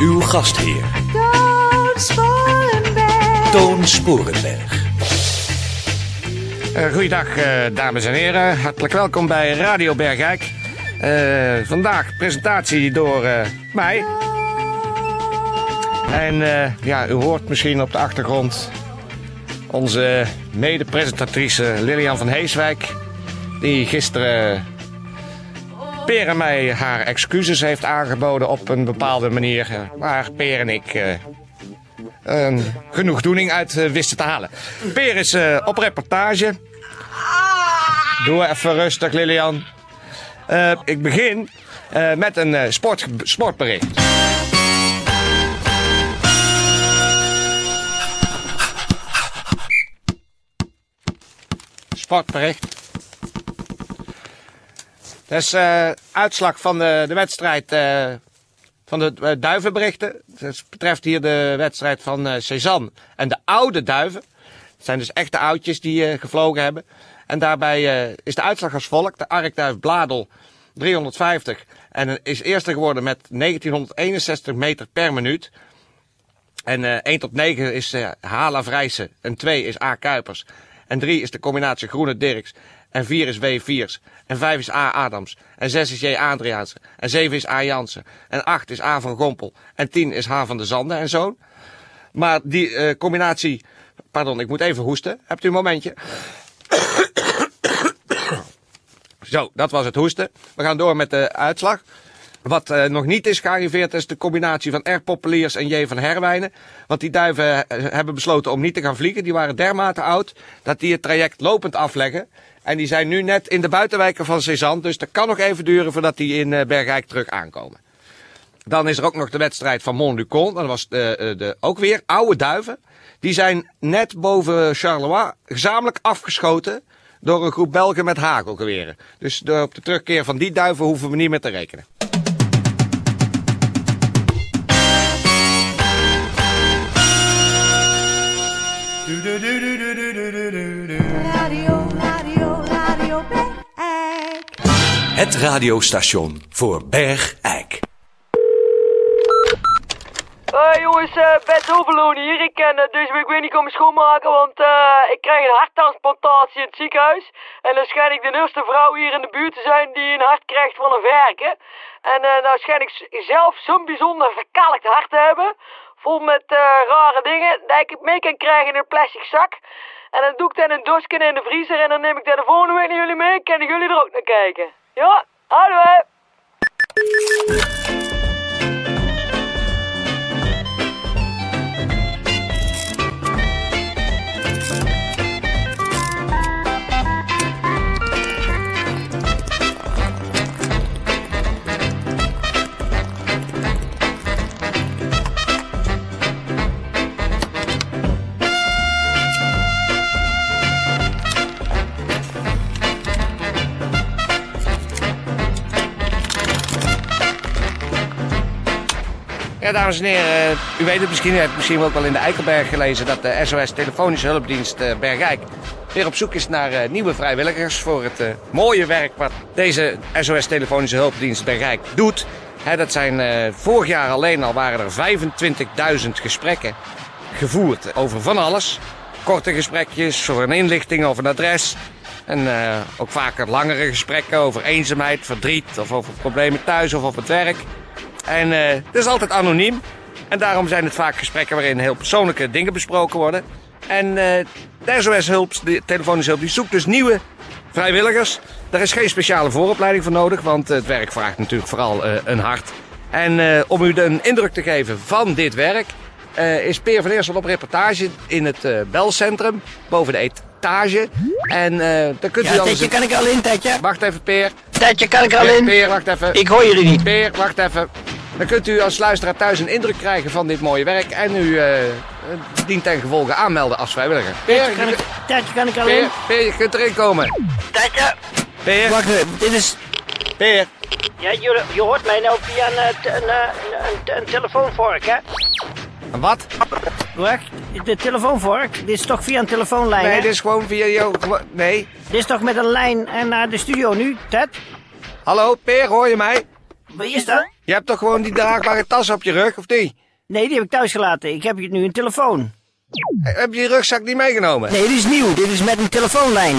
Uw gastheer, Toon Sporenberg. Toon Sporenberg. Uh, goeiedag, eh, dames en heren. Hartelijk welkom bij Radio Bergijk. Eh, vandaag presentatie door eh, mij. En eh, ja, u hoort misschien op de achtergrond onze mede-presentatrice Lilian van Heeswijk. Die gisteren Per en mij haar excuses heeft aangeboden op een bepaalde manier. Waar Per en ik eh, een genoegdoening uit eh, wisten te halen. Per is eh, op reportage. Doe even rustig, Lilian. Ik begin met een sport, sportbericht. Sportbericht. Dat is eh, uitslag van de, de wedstrijd eh, van de eh, duivenberichten. Dat betreft hier de wedstrijd van Cezanne en de oude duiven. Het zijn dus echte oudjes die gevlogen hebben. En daarbij is de uitslag als volgt. De arkduif Bladel 350 en is eerste geworden met 1961 meter per minuut. En eh 1 tot 9 is Hala Vrijsen. En 2 is A. Kuipers. En 3 is de combinatie Groene Dirks. En 4 is W. Viers. En 5 is A. Adams. En 6 is J. Adriaanse. En 7 is A. Jansen. En 8 is A. van Gompel. En 10 is H. van de Zanden en zoon. Maar die eh, combinatie... Pardon, ik moet even hoesten. Hebt u een momentje? Zo, dat was het hoesten. We gaan door met de uitslag. Wat eh, nog niet is gearriveerd is de combinatie van R. Populiers en J. van Herwijnen. Want die duiven eh, hebben besloten om niet te gaan vliegen. Die waren dermate oud dat die het traject lopend afleggen. En die zijn nu net in de buitenwijken van Cezanne. Dus dat kan nog even duren voordat die in eh, Bergijk terug aankomen. Dan is er ook nog de wedstrijd van Montlucon. Dat was de, ook weer oude duiven. Die zijn net boven Charleroi gezamenlijk afgeschoten door een groep Belgen met hagelgeweren. Dus op de terugkeer van die duiven hoeven we niet meer te rekenen. Radiostation voor Bergijk. Hoi jongens, eh Bert hier. Ik ken uh, deze week weer niet komen schoonmaken, want eh ik krijg een harttransplantatie in het ziekenhuis. En dan schijn ik de eerste vrouw hier in de buurt te zijn die een hart krijgt van een verken. En eh nou schijn ik zelf zo'n bijzonder verkalkt hart te hebben. Vol met rare dingen, dat ik het mee kan krijgen in een plastic zak. En dan doe ik dat in een dosje in de vriezer en dan neem ik dat de volgende week naar jullie mee. Kunnen jullie er ook naar kijken? Ja, ha det! Ja, dames en heren, u weet het misschien, u het misschien ook wel in de Eikelberg gelezen dat de SOS Telefonische Hulpdienst eh, Bergijk weer op zoek is naar eh, nieuwe vrijwilligers voor het eh, mooie werk wat deze SOS Telefonische Hulpdienst Bergijk doet. Dat zijn vorig jaar alleen al waren er 25.000 gesprekken gevoerd over van alles. Korte gesprekjes voor een inlichting of een adres. En ook vaker langere gesprekken over eenzaamheid, verdriet of over problemen thuis of op het werk. En eh dat is altijd anoniem. En daarom zijn het vaak gesprekken waarin heel persoonlijke dingen besproken worden. En eh de SOS Hulp, de telefonische hulp, die zoekt dus nieuwe vrijwilligers. Daar is geen speciale vooropleiding voor nodig, want het werk vraagt natuurlijk vooral eh, een hart. En om u een indruk te geven van dit werk, is Peer van Eersel op reportage in het belcentrum, boven de etage. En daar kunt u Ja, dan Tetje, kan ik al in, Tetje? Wacht even, Peer. Tijdje kan ik er al in. Peer, wacht even. Ik hoor jullie niet. Peer, wacht even. Dan kunt u als luisteraar thuis een indruk krijgen van dit mooie werk. En u eh, dient ten gevolge aanmelden als vrijwilliger. Peer, Tijdje kan ik, tijdje kan ik al in. Peer, Peer, je kunt erin komen. Tijdje. Peer, Wacht even, dit is... Peer. Ja, je, je hoort mij nou via een, eh, een, eh, een, een, een telefoonvork, hè? Een Wat? Wacht, de telefoonvork, dit is toch via een telefoonlijn, Nee, hè? dit is gewoon via jou. Nee. Dit is toch met een lijn eh, naar de studio nu, Ted? Hallo, Peer, hoor je mij? Wie is dat? Je hebt toch gewoon die draagbare tas op je rug, of niet? Nee, die heb ik thuis gelaten. Ik heb nu een telefoon. Heb je je rugzak niet meegenomen? Nee, dit is nieuw. Dit is met een telefoonlijn.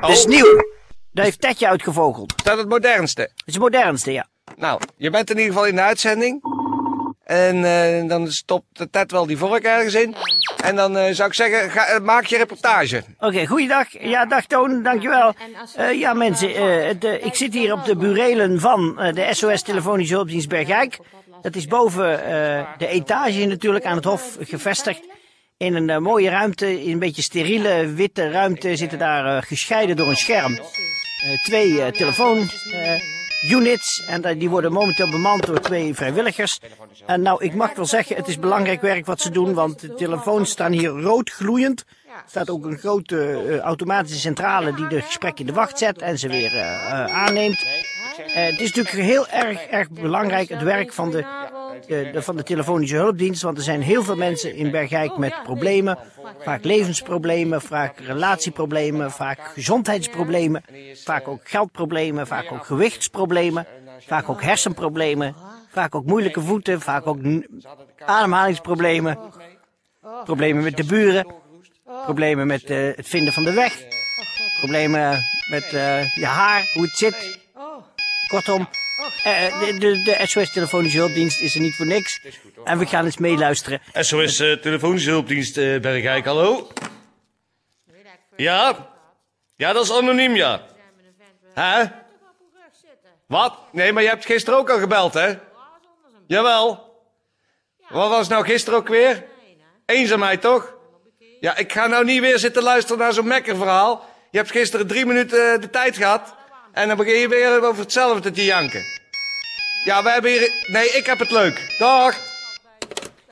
Dit is Oh. nieuw. Daar heeft Tedje uitgevogeld. Dat is het modernste. Dat is het modernste, ja. Nou, je bent in ieder geval in de uitzending. En eh, dan stopt de Ted wel die vork ergens in. En dan eh, zou ik zeggen, ga, eh, maak je reportage. Oké, goeiedag. Ja, dag Toon, dankjewel. Eh ja, mensen, het, ik zit hier op de burelen van eh, de SOS Telefonische Hulpdienst Bergijk. Dat is boven eh, de etage natuurlijk aan het Hof gevestigd. In een mooie ruimte, in een beetje steriele witte ruimte, zitten daar gescheiden door een scherm. eh, twee eh, telefoon eh, units en eh, die worden momenteel bemand door twee vrijwilligers. En nou, ik mag wel zeggen, het is belangrijk werk wat ze doen, want de telefoons staan hier rood gloeiend. Er staat ook een grote eh, automatische centrale die de gesprekken in de wacht zet en ze weer eh, aanneemt. Het is natuurlijk heel erg, erg belangrijk, het werk van de, de- van de telefonische hulpdienst. Want er zijn heel veel mensen in Bergijk met problemen. Vaak levensproblemen, vaak relatieproblemen, vaak gezondheidsproblemen. Vaak ook geldproblemen, vaak ook gewichtsproblemen. Vaak ook hersenproblemen. Vaak ook moeilijke voeten, vaak ook ademhalingsproblemen. Problemen met de buren. Problemen met eh, het vinden van de weg. Problemen met eh, je haar, hoe het zit. Kortom, eh, de, de, de SOS Telefonische Hulpdienst is er niet voor niks. En we gaan eens meeluisteren. SOS eh, Telefonische Hulpdienst eh Bergijk, hallo? Ja? Ja, dat is anoniem, ja. Hè? Wat? Nee, maar je hebt gisteren ook al gebeld, hè? Jawel. Wat was nou gisteren ook weer? Eenzaamheid, toch? Ja, ik ga nou niet weer zitten luisteren naar zo'n mekkerverhaal. Je hebt gisteren drie minuten eh, de tijd gehad. En dan begin je weer over hetzelfde te janken. Ja, we hebben hier... Nee, ik heb het leuk. Dag.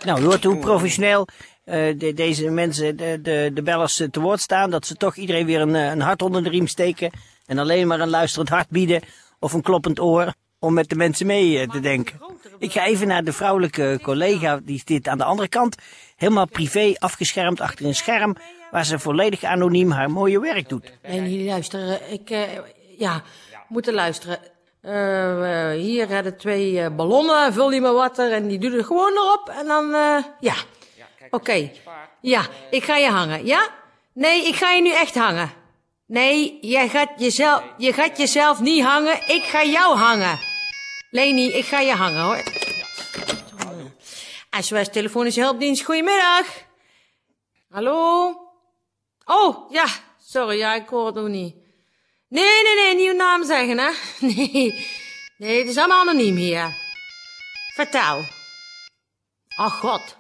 Nou, u hoort hoe professioneel eh, de- deze mensen, de, de, de bellers eh, te woord staan. Dat ze toch iedereen weer een, eh, een hart onder de riem steken. En alleen maar een luisterend hart bieden. Of een kloppend oor om met de mensen mee te denken. Ik ga even naar de vrouwelijke collega, die zit aan de andere kant. Helemaal privé, afgeschermd achter een scherm. Waar ze volledig anoniem haar mooie werk doet. Nee, niet luisteren. Ik, eh, ja, moeten luisteren. Eh, hier hadden twee eh, ballonnen, vul die met water en die doe er gewoon erop. En dan, eh, ja. Oké. Ja, ik ga je hangen. Ja? Nee, ik ga je nu echt hangen. Nee, jij gaat jezelf, je gaat jezelf niet hangen. Ik ga jou hangen. Leni, ik ga je hangen hoor. SOS Telefonische Hulpdienst, goedemiddag. Hallo? Oh, ja, sorry, ja, ik hoor het nog niet. Nee, nee, nee, niet uw naam zeggen, hè? Nee, nee, het is allemaal anoniem hier. Vertel. Ach, god.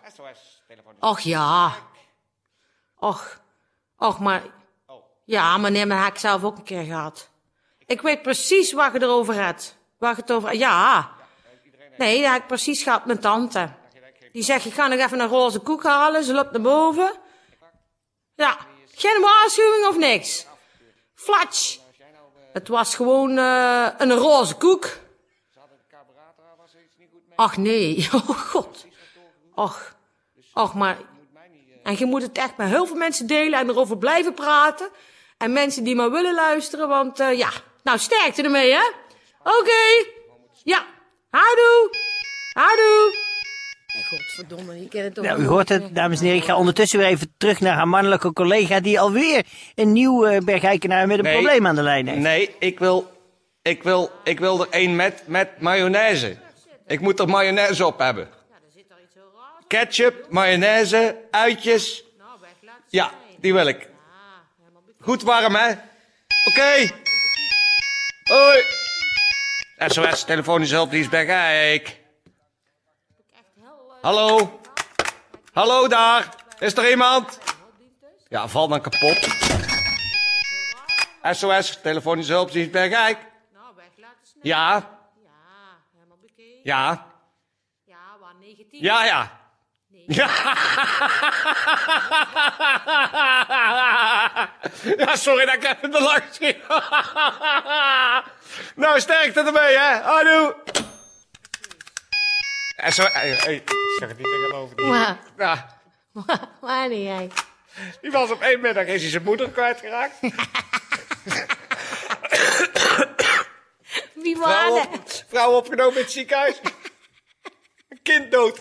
Och, ja. Och, och, maar... Ja, maar nee, maar heb ik zelf ook een keer gehad. Ik weet precies waar je erover hebt. Waar je het over... Ja. Nee, dat heb ik precies gehad met tante. Die zegt, ik ga nog even een roze koek halen. Ze loopt naar boven. Ja, geen waarschuwing of niks. Flatsch. Het was gewoon eh, een roze koek. Ach nee, oh god. Och, och maar... En je moet het echt met heel veel mensen delen en erover blijven praten. En mensen die maar willen luisteren, want eh, ja... Nou, sterkte ermee, hè? Oké. Ja, houdoe. Houdoe. Godverdomme, ik ken het toch Nou, u hoort het, dames en heren. Ik ga ondertussen weer even terug naar haar mannelijke collega... die alweer een nieuw eh bergijkenaar met een Nee. probleem aan de lijn heeft. Nee, ik wil, ik wil, ik wil er één met, met mayonaise. Ik moet er mayonaise op hebben. Ketchup, mayonaise, uitjes. Ja, die wil ik. Goed warm, hè? Oké. Hoi. SOS, telefonische hulpdienst Bergijk. Hallo. Hallo daar. Is er iemand? Ja, val dan kapot. SOS, telefonische hulpdienst Bergijk. Ja. Ja, helemaal bekeken. Ja. Ja, waar 19? Ja, ja. Ja. ja, sorry dat ik even de lach schiet. nou, sterkte ermee, hè. Zo, hey, hey, zeg het niet tegenover die. Waar? Ja, Waar, niet jij? die was op één middag is hij zijn moeder kwijtgeraakt. Wie Vrouw, waren? op, vrouw opgenomen in het ziekenhuis. Een kind dood.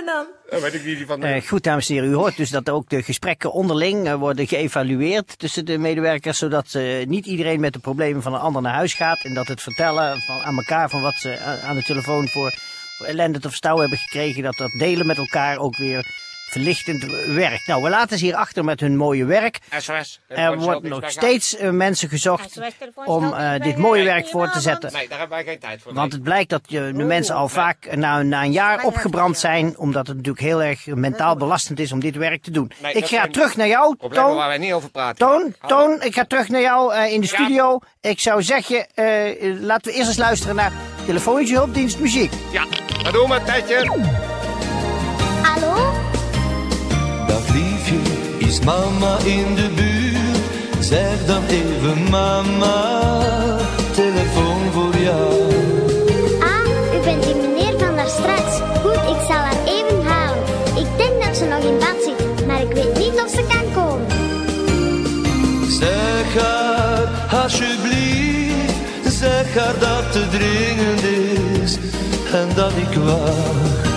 Dan? Dat weet ik niet die van de... Eh, goed, dames en heren, u hoort dus dat ook de gesprekken onderling eh, worden geëvalueerd tussen de medewerkers, zodat eh, niet iedereen met de problemen van een ander naar huis gaat en dat het vertellen van, aan elkaar van wat ze aan de telefoon voor, voor ellende te verstouwen hebben gekregen, dat dat delen met elkaar ook weer verlichtend werkt. Nou, we laten ze hier achter met hun mooie werk. SOS. Er wordt nog steeds eh, mensen gezocht om eh, dit mooie werk voor te zetten. Nee, daar hebben wij geen tijd voor. Want het blijkt dat je, de mensen al vaak na, na een jaar opgebrand zijn, omdat het natuurlijk heel erg mentaal belastend is om dit werk te doen. Nee, ik ga terug naar jou, Problemen waar Toon. wij niet over praten. Toon, Toon, ik ga terug naar jou eh, in de studio. Ik zou zeggen, eh, eh, laten we eerst eens luisteren naar telefonische hulpdienst muziek. Ja, dat doen we, Tetje. Is mama in de buurt? Zeg dan even mama, telefoon voor jou. Ah, u bent die meneer van daar straks. Goed, ik zal haar even halen. Ik denk dat ze nog in bad zit, maar ik weet niet of ze kan komen. Zeg haar alsjeblieft, zeg haar dat het dringend is en dat ik wacht.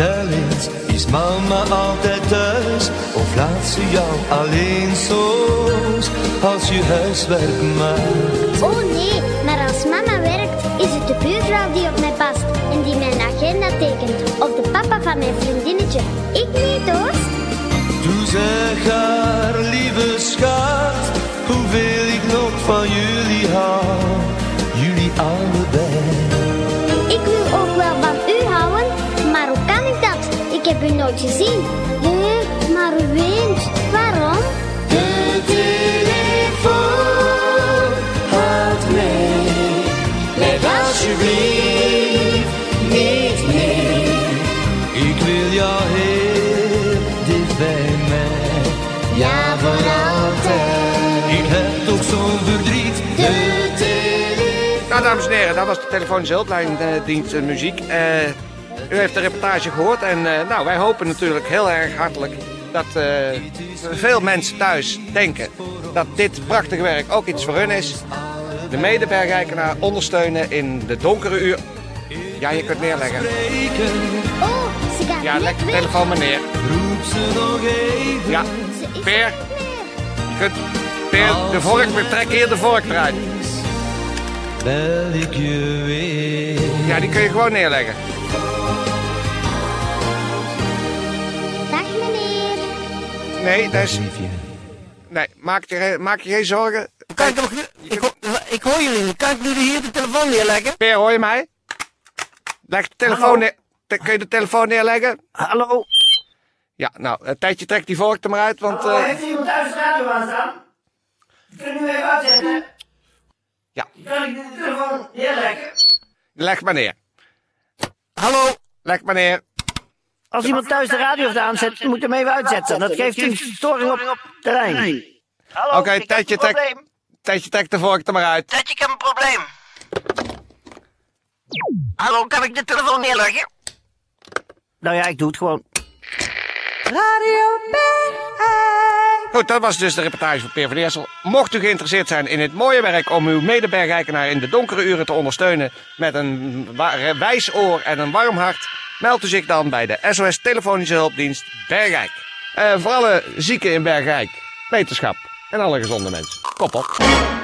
Vertel eens, is mama altijd thuis of laat ze jou alleen soms als je huiswerk maakt? Oh nee, maar als mama werkt, is het de buurvrouw die op mij past en die mijn agenda tekent. Of de papa van mijn vriendinnetje. Ik niet, hoor. Toen zeg haar lieve schat, hoeveel ik nog van jullie hou, jullie allebei. Heb u nooit gezien. Hé, maar u weent. Waarom? De telefoon houdt mee, blijf alsjeblieft niet meer. Ik wil jou heel dicht bij mij, ja voor altijd. Ik heb toch zo'n verdriet, de telefoon. Nou, dames en heren, dat was de telefonische hulplijndienst uh, muziek. Eh, u heeft de reportage gehoord en eh, nou, wij hopen natuurlijk heel erg hartelijk dat eh, veel mensen thuis denken dat dit prachtige werk ook iets voor hun is. De medebergijkenaar ondersteunen in de donkere uur. Ja, je kunt neerleggen. Oh, ze gaat Ja, net leg de weg. telefoon maar neer. Roep ze nog even. Ja, Peer. er je kunt... Peer, de vork, trekken hier de vork eruit. Bel ik je weer. Ja, die kun je gewoon neerleggen. Nee, dat is... Nee, maak je, maak je geen zorgen. Kan ik, nog, ik, ho- ik hoor jullie niet. Kan ik nu hier de telefoon neerleggen? Peer, hoor je mij? Leg de telefoon Hallo? neer. Kun je de telefoon neerleggen? Hallo? Ja, nou, een tijdje trekt die vork er maar uit, want... eh, heeft iemand thuis de radio aanstaan? Kun je nu even uitzetten? Ja. Kan ik de telefoon neerleggen? leg maar neer. Hallo? Leg maar neer. Als iemand thuis de radio heeft aanzet, moet hem even uitzetten. Dat geeft een storing op terrein. Hallo, Oké, ik heb tijdje een trek- probleem. Tijdje trekt de vork er maar uit. Tijdje, ik heb een probleem. Hallo, kan ik de telefoon neerleggen? Nou ja, ik doe het gewoon. Radio Bergijk. Goed, dat was dus de reportage van Peer van Eersel. Mocht u geïnteresseerd zijn in het mooie werk om uw medebergijkenaar in de donkere uren te ondersteunen met een wijs oor en een warm hart, meld u zich dan bij de SOS Telefonische Hulpdienst Bergijk. Eh, voor alle zieken in Bergijk, wetenschap en alle gezonde mensen. Kop op.